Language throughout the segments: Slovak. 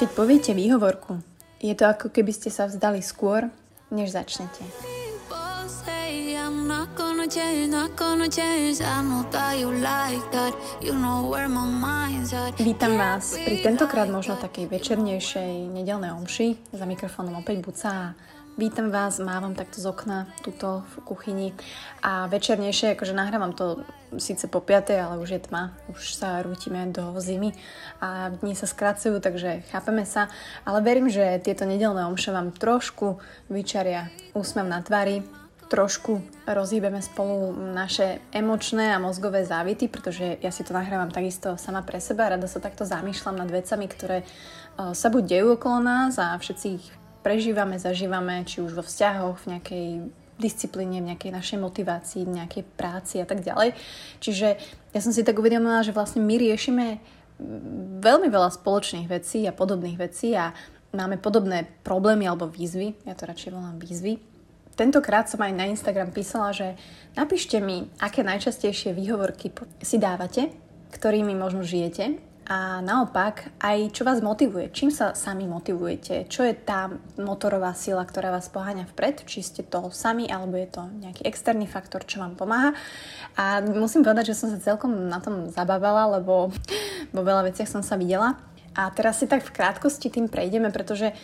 Keď poviete výhovorku, je to ako keby ste sa vzdali skôr, než začnete. Vítam vás pri tentokrát možno takej večernejšej nedelnej omši. Za mikrofónom opäť Buca Vítam vás, mávam takto z okna, tuto v kuchyni. A večernejšie, akože nahrávam to síce po 5, ale už je tma, už sa rútime do zimy a dni sa skracujú, takže chápeme sa, ale verím, že tieto nedelné omše vám trošku vyčaria úsmev na tvári, trošku rozhýbeme spolu naše emočné a mozgové závity, pretože ja si to nahrávam takisto sama pre seba, rada sa takto zamýšľam nad vecami, ktoré eh, sa buď dejú okolo nás a všetci ich prežívame, zažívame, či už vo vzťahoch, v nejakej disciplíne, v nejakej našej motivácii, v nejakej práci a tak ďalej. Čiže ja som si tak uvedomila, že vlastne my riešime veľmi veľa spoločných vecí a podobných vecí a máme podobné problémy alebo výzvy, ja to radšej volám výzvy. Tentokrát som aj na Instagram písala, že napíšte mi, aké najčastejšie výhovorky si dávate, ktorými možno žijete a naopak aj čo vás motivuje, čím sa sami motivujete, čo je tá motorová sila, ktorá vás poháňa vpred, či ste to sami alebo je to nejaký externý faktor, čo vám pomáha. A musím povedať, že som sa celkom na tom zabávala, lebo vo veľa veciach som sa videla. A teraz si tak v krátkosti tým prejdeme, pretože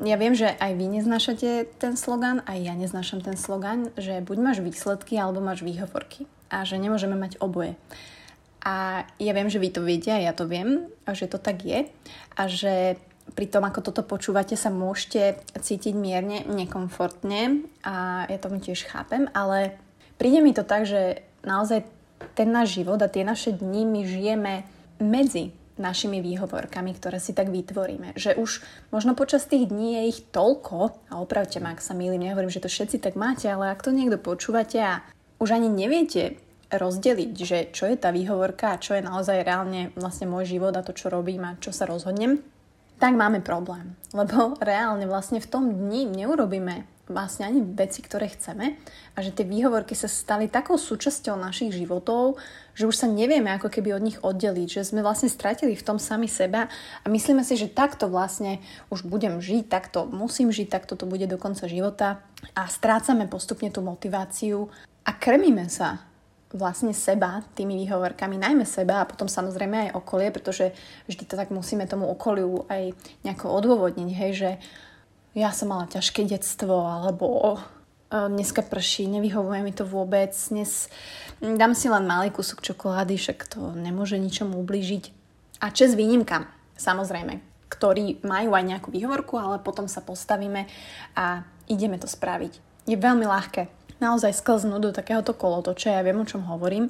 ja viem, že aj vy neznášate ten slogan, aj ja neznášam ten slogan, že buď máš výsledky, alebo máš výhovorky. A že nemôžeme mať oboje. A ja viem, že vy to viete a ja to viem, že to tak je a že pri tom, ako toto počúvate, sa môžete cítiť mierne nekomfortne a ja tomu tiež chápem, ale príde mi to tak, že naozaj ten náš život a tie naše dni my žijeme medzi našimi výhovorkami, ktoré si tak vytvoríme. Že už možno počas tých dní je ich toľko, a opravte ma, ak sa milím, nehovorím, že to všetci tak máte, ale ak to niekto počúvate a už ani neviete, rozdeliť, že čo je tá výhovorka a čo je naozaj reálne vlastne môj život a to, čo robím a čo sa rozhodnem, tak máme problém. Lebo reálne vlastne v tom dni neurobíme vlastne ani veci, ktoré chceme a že tie výhovorky sa stali takou súčasťou našich životov, že už sa nevieme ako keby od nich oddeliť, že sme vlastne stratili v tom sami seba a myslíme si, že takto vlastne už budem žiť, takto musím žiť, takto to bude do konca života a strácame postupne tú motiváciu a krmíme sa vlastne seba tými výhovorkami, najmä seba a potom samozrejme aj okolie, pretože vždy to tak musíme tomu okoliu aj nejako odôvodniť, hej, že ja som mala ťažké detstvo, alebo dneska prší, nevyhovuje mi to vôbec, dnes dám si len malý kúsok čokolády, však to nemôže ničomu ublížiť. A čes výnimkám, samozrejme, ktorí majú aj nejakú výhovorku, ale potom sa postavíme a ideme to spraviť. Je veľmi ľahké naozaj sklznúť do takéhoto kolotoča, ja viem, o čom hovorím,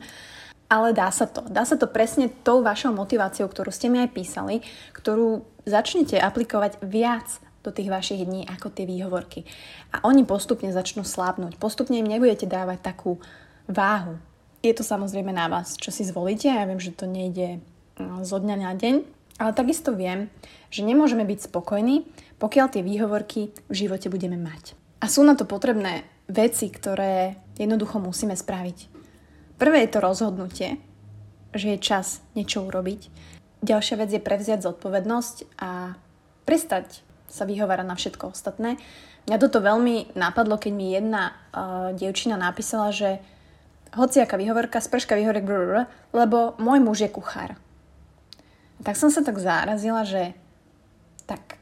ale dá sa to. Dá sa to presne tou vašou motiváciou, ktorú ste mi aj písali, ktorú začnete aplikovať viac do tých vašich dní ako tie výhovorky. A oni postupne začnú slábnuť. Postupne im nebudete dávať takú váhu. Je to samozrejme na vás, čo si zvolíte. Ja viem, že to nejde no, zo dňa na deň, ale takisto viem, že nemôžeme byť spokojní, pokiaľ tie výhovorky v živote budeme mať. A sú na to potrebné veci, ktoré jednoducho musíme spraviť. Prvé je to rozhodnutie, že je čas niečo urobiť. Ďalšia vec je prevziať zodpovednosť a prestať sa vyhovárať na všetko ostatné. Mňa toto veľmi napadlo, keď mi jedna uh, dievčina napísala, že hociaká výhovorka, sprška výhovorek, brr, lebo môj muž je kuchár. Tak som sa tak zárazila, že tak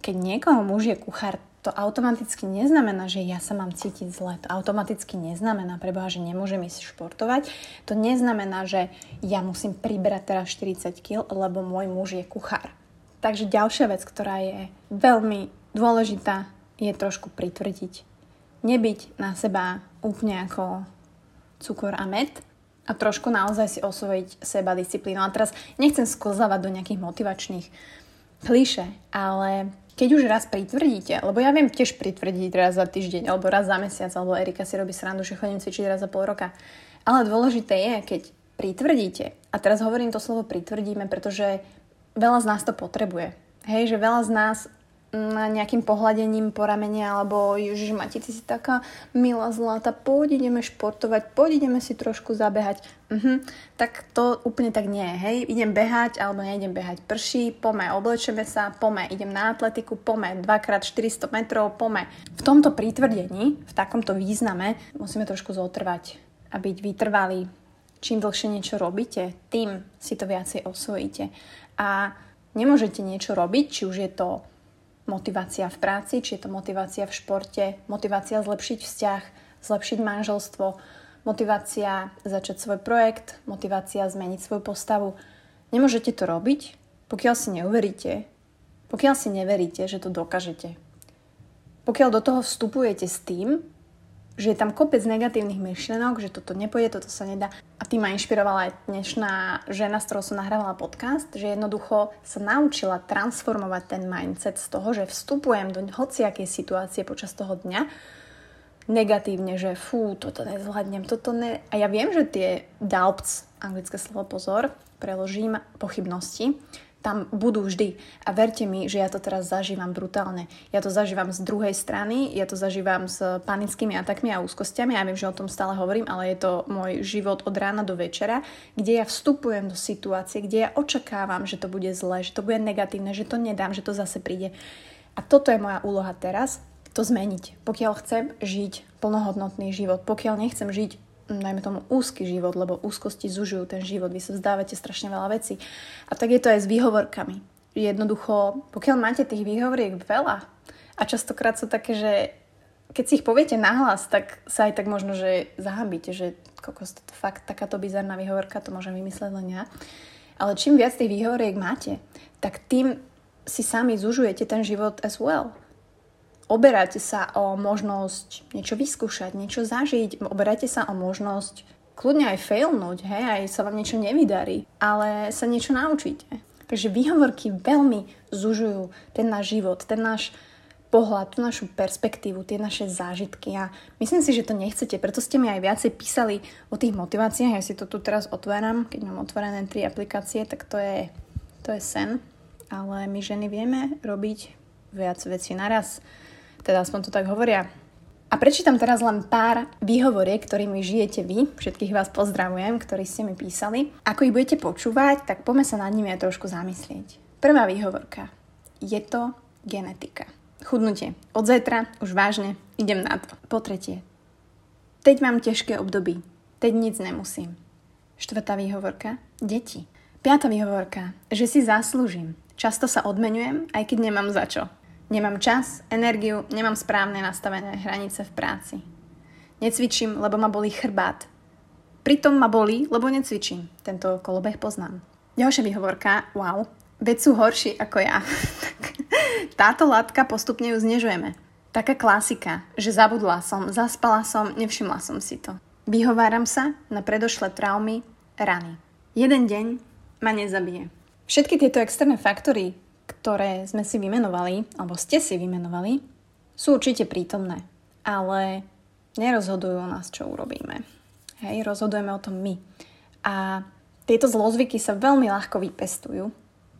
keď niekoho muž je kuchár, to automaticky neznamená, že ja sa mám cítiť zle. To automaticky neznamená preboha, že nemôžem ísť športovať. To neznamená, že ja musím pribrať teraz 40 kg, lebo môj muž je kuchár. Takže ďalšia vec, ktorá je veľmi dôležitá, je trošku pritvrdiť. Nebyť na seba úplne ako cukor a med a trošku naozaj si osvojiť seba disciplínu. A teraz nechcem sklzávať do nejakých motivačných kliše, ale keď už raz pritvrdíte, lebo ja viem tiež pritvrdiť raz za týždeň, alebo raz za mesiac, alebo Erika si robí srandu, že chodím cvičiť raz za pol roka. Ale dôležité je, keď pritvrdíte, a teraz hovorím to slovo pritvrdíme, pretože veľa z nás to potrebuje. Hej, že veľa z nás nejakým pohľadením po ramene alebo Ježiš Mati, si taká milá zlata, poď ideme športovať, poď ideme si trošku zabehať. Uh-huh. Tak to úplne tak nie hej. Idem behať alebo neidem behať. Prší, pome, oblečeme sa, pome, idem na atletiku, pome, 2x400 metrov, pome. V tomto prítvrdení, v takomto význame musíme trošku zotrvať a byť vytrvalí. Čím dlhšie niečo robíte, tým si to viacej osvojíte. A nemôžete niečo robiť, či už je to motivácia v práci, či je to motivácia v športe, motivácia zlepšiť vzťah, zlepšiť manželstvo, motivácia začať svoj projekt, motivácia zmeniť svoju postavu. Nemôžete to robiť, pokiaľ si neuveríte, pokiaľ si neveríte, že to dokážete. Pokiaľ do toho vstupujete s tým, že je tam kopec negatívnych myšlenok, že toto nepôjde, toto sa nedá. A tým ma inšpirovala aj dnešná žena, s ktorou som nahrávala podcast, že jednoducho sa naučila transformovať ten mindset z toho, že vstupujem do hociakej situácie počas toho dňa negatívne, že fú, toto nezvládnem, toto ne... A ja viem, že tie doubts, anglické slovo pozor, preložím pochybnosti, tam budú vždy. A verte mi, že ja to teraz zažívam brutálne. Ja to zažívam z druhej strany, ja to zažívam s panickými atakmi a úzkostiami. Ja viem, že o tom stále hovorím, ale je to môj život od rána do večera, kde ja vstupujem do situácie, kde ja očakávam, že to bude zlé, že to bude negatívne, že to nedám, že to zase príde. A toto je moja úloha teraz, to zmeniť. Pokiaľ chcem žiť plnohodnotný život, pokiaľ nechcem žiť najmä tomu úzky život, lebo úzkosti zužujú ten život, vy sa vzdávate strašne veľa vecí. A tak je to aj s výhovorkami. Jednoducho, pokiaľ máte tých výhovoriek veľa a častokrát sú také, že keď si ich poviete nahlas, tak sa aj tak možno, že zahambíte, že kokos, to fakt takáto bizarná výhovorka, to môžem vymysleť len ja. Ale čím viac tých výhovoriek máte, tak tým si sami zužujete ten život as well oberáte sa o možnosť niečo vyskúšať, niečo zažiť, oberáte sa o možnosť kľudne aj failnúť, hej, aj sa vám niečo nevydarí, ale sa niečo naučíte. Takže výhovorky veľmi zužujú ten náš život, ten náš pohľad, tú našu perspektívu, tie naše zážitky a myslím si, že to nechcete, preto ste mi aj viacej písali o tých motiváciách, ja si to tu teraz otváram, keď mám otvorené tri aplikácie, tak to je, to je sen, ale my ženy vieme robiť viac vecí naraz. Teda aspoň to tak hovoria. A prečítam teraz len pár výhovoriek, ktorými žijete vy. Všetkých vás pozdravujem, ktorí ste mi písali. Ako ich budete počúvať, tak poďme sa nad nimi aj trošku zamyslieť. Prvá výhovorka. Je to genetika. Chudnutie. Od zajtra už vážne idem na to. Po tretie. Teď mám ťažké období. Teď nic nemusím. Štvrtá výhovorka. Deti. Piatá výhovorka. Že si zaslúžim. Často sa odmenujem, aj keď nemám za čo. Nemám čas, energiu, nemám správne nastavené hranice v práci. Necvičím, lebo ma bolí chrbát. Pritom ma bolí, lebo necvičím. Tento kolobeh poznám. Ďalšia výhovorka, wow, veď sú horší ako ja. Táto látka postupne ju znežujeme. Taká klasika, že zabudla som, zaspala som, nevšimla som si to. Vyhováram sa na predošlé traumy, rany. Jeden deň ma nezabije. Všetky tieto externé faktory ktoré sme si vymenovali, alebo ste si vymenovali, sú určite prítomné, ale nerozhodujú o nás, čo urobíme. Hej, rozhodujeme o tom my. A tieto zlozvyky sa veľmi ľahko vypestujú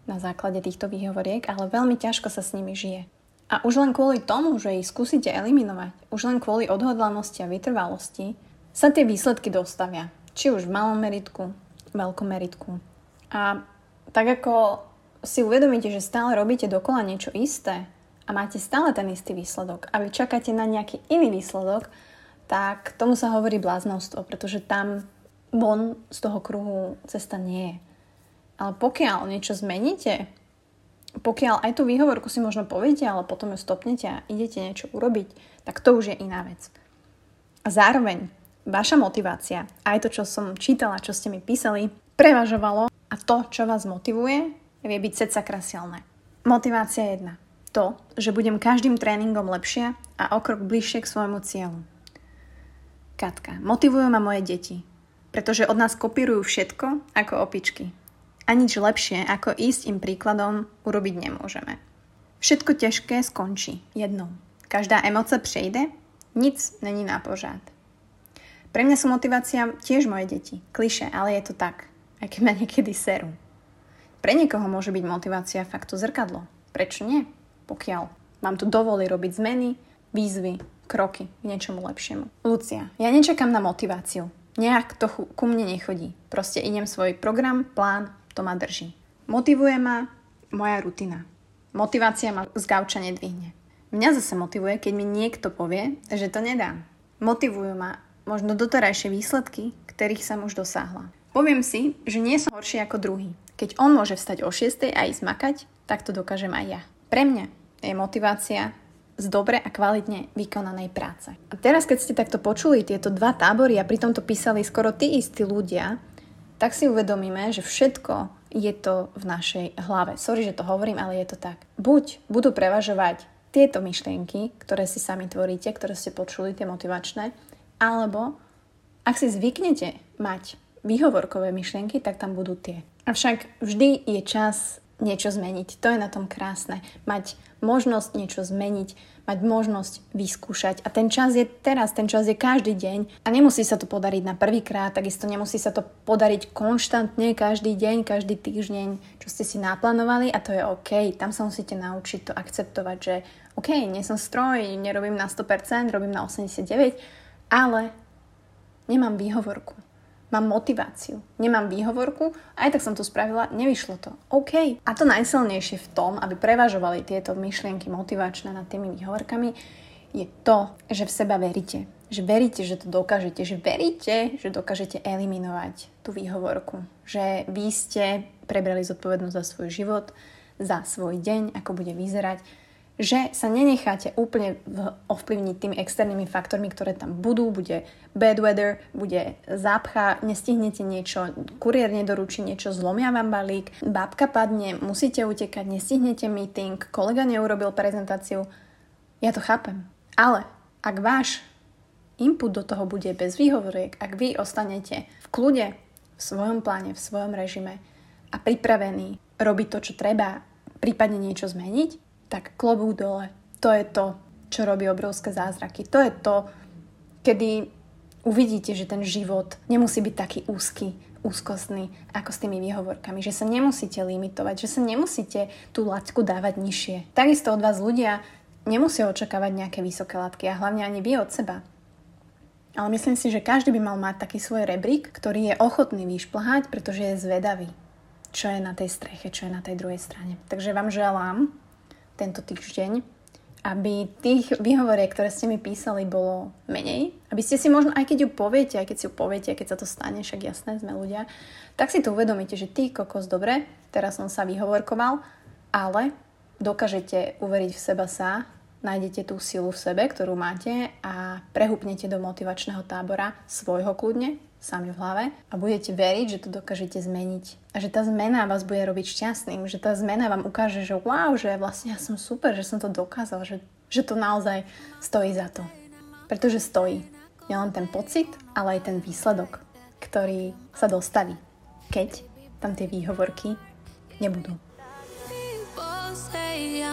na základe týchto výhovoriek, ale veľmi ťažko sa s nimi žije. A už len kvôli tomu, že ich skúsite eliminovať, už len kvôli odhodlanosti a vytrvalosti, sa tie výsledky dostavia. Či už v malom meritku, veľkom meritku. A tak ako si uvedomíte, že stále robíte dokola niečo isté a máte stále ten istý výsledok a vy čakáte na nejaký iný výsledok, tak tomu sa hovorí bláznostvo, pretože tam von z toho kruhu cesta nie je. Ale pokiaľ niečo zmeníte, pokiaľ aj tú výhovorku si možno poviete, ale potom ju stopnete a idete niečo urobiť, tak to už je iná vec. A zároveň vaša motivácia, aj to, čo som čítala, čo ste mi písali, prevažovalo a to, čo vás motivuje, vie byť seca krasilné. Motivácia jedna. To, že budem každým tréningom lepšia a o krok bližšie k svojmu cieľu. Katka. Motivujú ma moje deti, pretože od nás kopírujú všetko ako opičky. A nič lepšie, ako ísť im príkladom, urobiť nemôžeme. Všetko ťažké skončí jednou. Každá emoce prejde, nic není na požád. Pre mňa sú motivácia tiež moje deti. Kliše, ale je to tak. Keď ma niekedy serú. Pre niekoho môže byť motivácia fakt to zrkadlo. Prečo nie? Pokiaľ Vám tu dovolí robiť zmeny, výzvy, kroky k niečomu lepšiemu. Lucia, ja nečakám na motiváciu. Nejak to ku mne nechodí. Proste idem svoj program, plán, to ma drží. Motivuje ma moja rutina. Motivácia ma z gauča nedvihne. Mňa zase motivuje, keď mi niekto povie, že to nedá. Motivujú ma možno doterajšie výsledky, ktorých som už dosáhla. Poviem si, že nie som horší ako druhý. Keď on môže vstať o 6 a ísť makať, tak to dokážem aj ja. Pre mňa je motivácia z dobre a kvalitne vykonanej práce. A teraz, keď ste takto počuli tieto dva tábory a pritom to písali skoro tí istí ľudia, tak si uvedomíme, že všetko je to v našej hlave. Sorry, že to hovorím, ale je to tak. Buď budú prevažovať tieto myšlienky, ktoré si sami tvoríte, ktoré ste počuli, tie motivačné, alebo ak si zvyknete mať výhovorkové myšlienky, tak tam budú tie. Avšak vždy je čas niečo zmeniť. To je na tom krásne. Mať možnosť niečo zmeniť, mať možnosť vyskúšať. A ten čas je teraz, ten čas je každý deň. A nemusí sa to podariť na prvýkrát, takisto nemusí sa to podariť konštantne každý deň, každý týždeň, čo ste si naplánovali a to je OK. Tam sa musíte naučiť to akceptovať, že OK, nie som stroj, nerobím na 100%, robím na 89%, ale nemám výhovorku mám motiváciu, nemám výhovorku, aj tak som to spravila, nevyšlo to. OK. A to najsilnejšie v tom, aby prevažovali tieto myšlienky motivačné nad tými výhovorkami, je to, že v seba veríte. Že veríte, že to dokážete. Že veríte, že dokážete eliminovať tú výhovorku. Že vy ste prebrali zodpovednosť za svoj život, za svoj deň, ako bude vyzerať že sa nenecháte úplne ovplyvniť tými externými faktormi, ktoré tam budú, bude bad weather, bude zápcha, nestihnete niečo, kuriér nedoručí niečo, zlomia vám balík, bábka padne, musíte utekať, nestihnete meeting, kolega neurobil prezentáciu. Ja to chápem. Ale ak váš input do toho bude bez výhovoriek, ak vy ostanete v kľude, v svojom pláne, v svojom režime a pripravení robiť to, čo treba, prípadne niečo zmeniť, tak klobúk dole. To je to, čo robí obrovské zázraky. To je to, kedy uvidíte, že ten život nemusí byť taký úzky, úzkostný, ako s tými výhovorkami, že sa nemusíte limitovať, že sa nemusíte tú laťku dávať nižšie. Takisto od vás ľudia nemusia očakávať nejaké vysoké latky a hlavne ani vy od seba. Ale myslím si, že každý by mal mať taký svoj rebrík, ktorý je ochotný vyšplhať, pretože je zvedavý, čo je na tej streche, čo je na tej druhej strane. Takže vám želám, tento týždeň, aby tých výhovoriek, ktoré ste mi písali, bolo menej. Aby ste si možno, aj keď ju poviete, aj keď si ju poviete, keď sa to stane, však jasné, sme ľudia, tak si to uvedomíte, že ty kokos, dobre, teraz som sa vyhovorkoval, ale dokážete uveriť v seba sa, nájdete tú silu v sebe, ktorú máte a prehúpnete do motivačného tábora svojho kľudne, sami v hlave a budete veriť, že to dokážete zmeniť. A že tá zmena vás bude robiť šťastným, že tá zmena vám ukáže, že wow, že vlastne ja som super, že som to dokázal, že, že to naozaj stojí za to. Pretože stojí. Nielen ten pocit, ale aj ten výsledok, ktorý sa dostaví, keď tam tie výhovorky nebudú.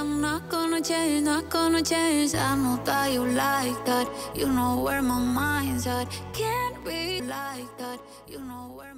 I'm not gonna change, not gonna change. I know that you like that. You know where my mind's at. Can't be like that. You know where my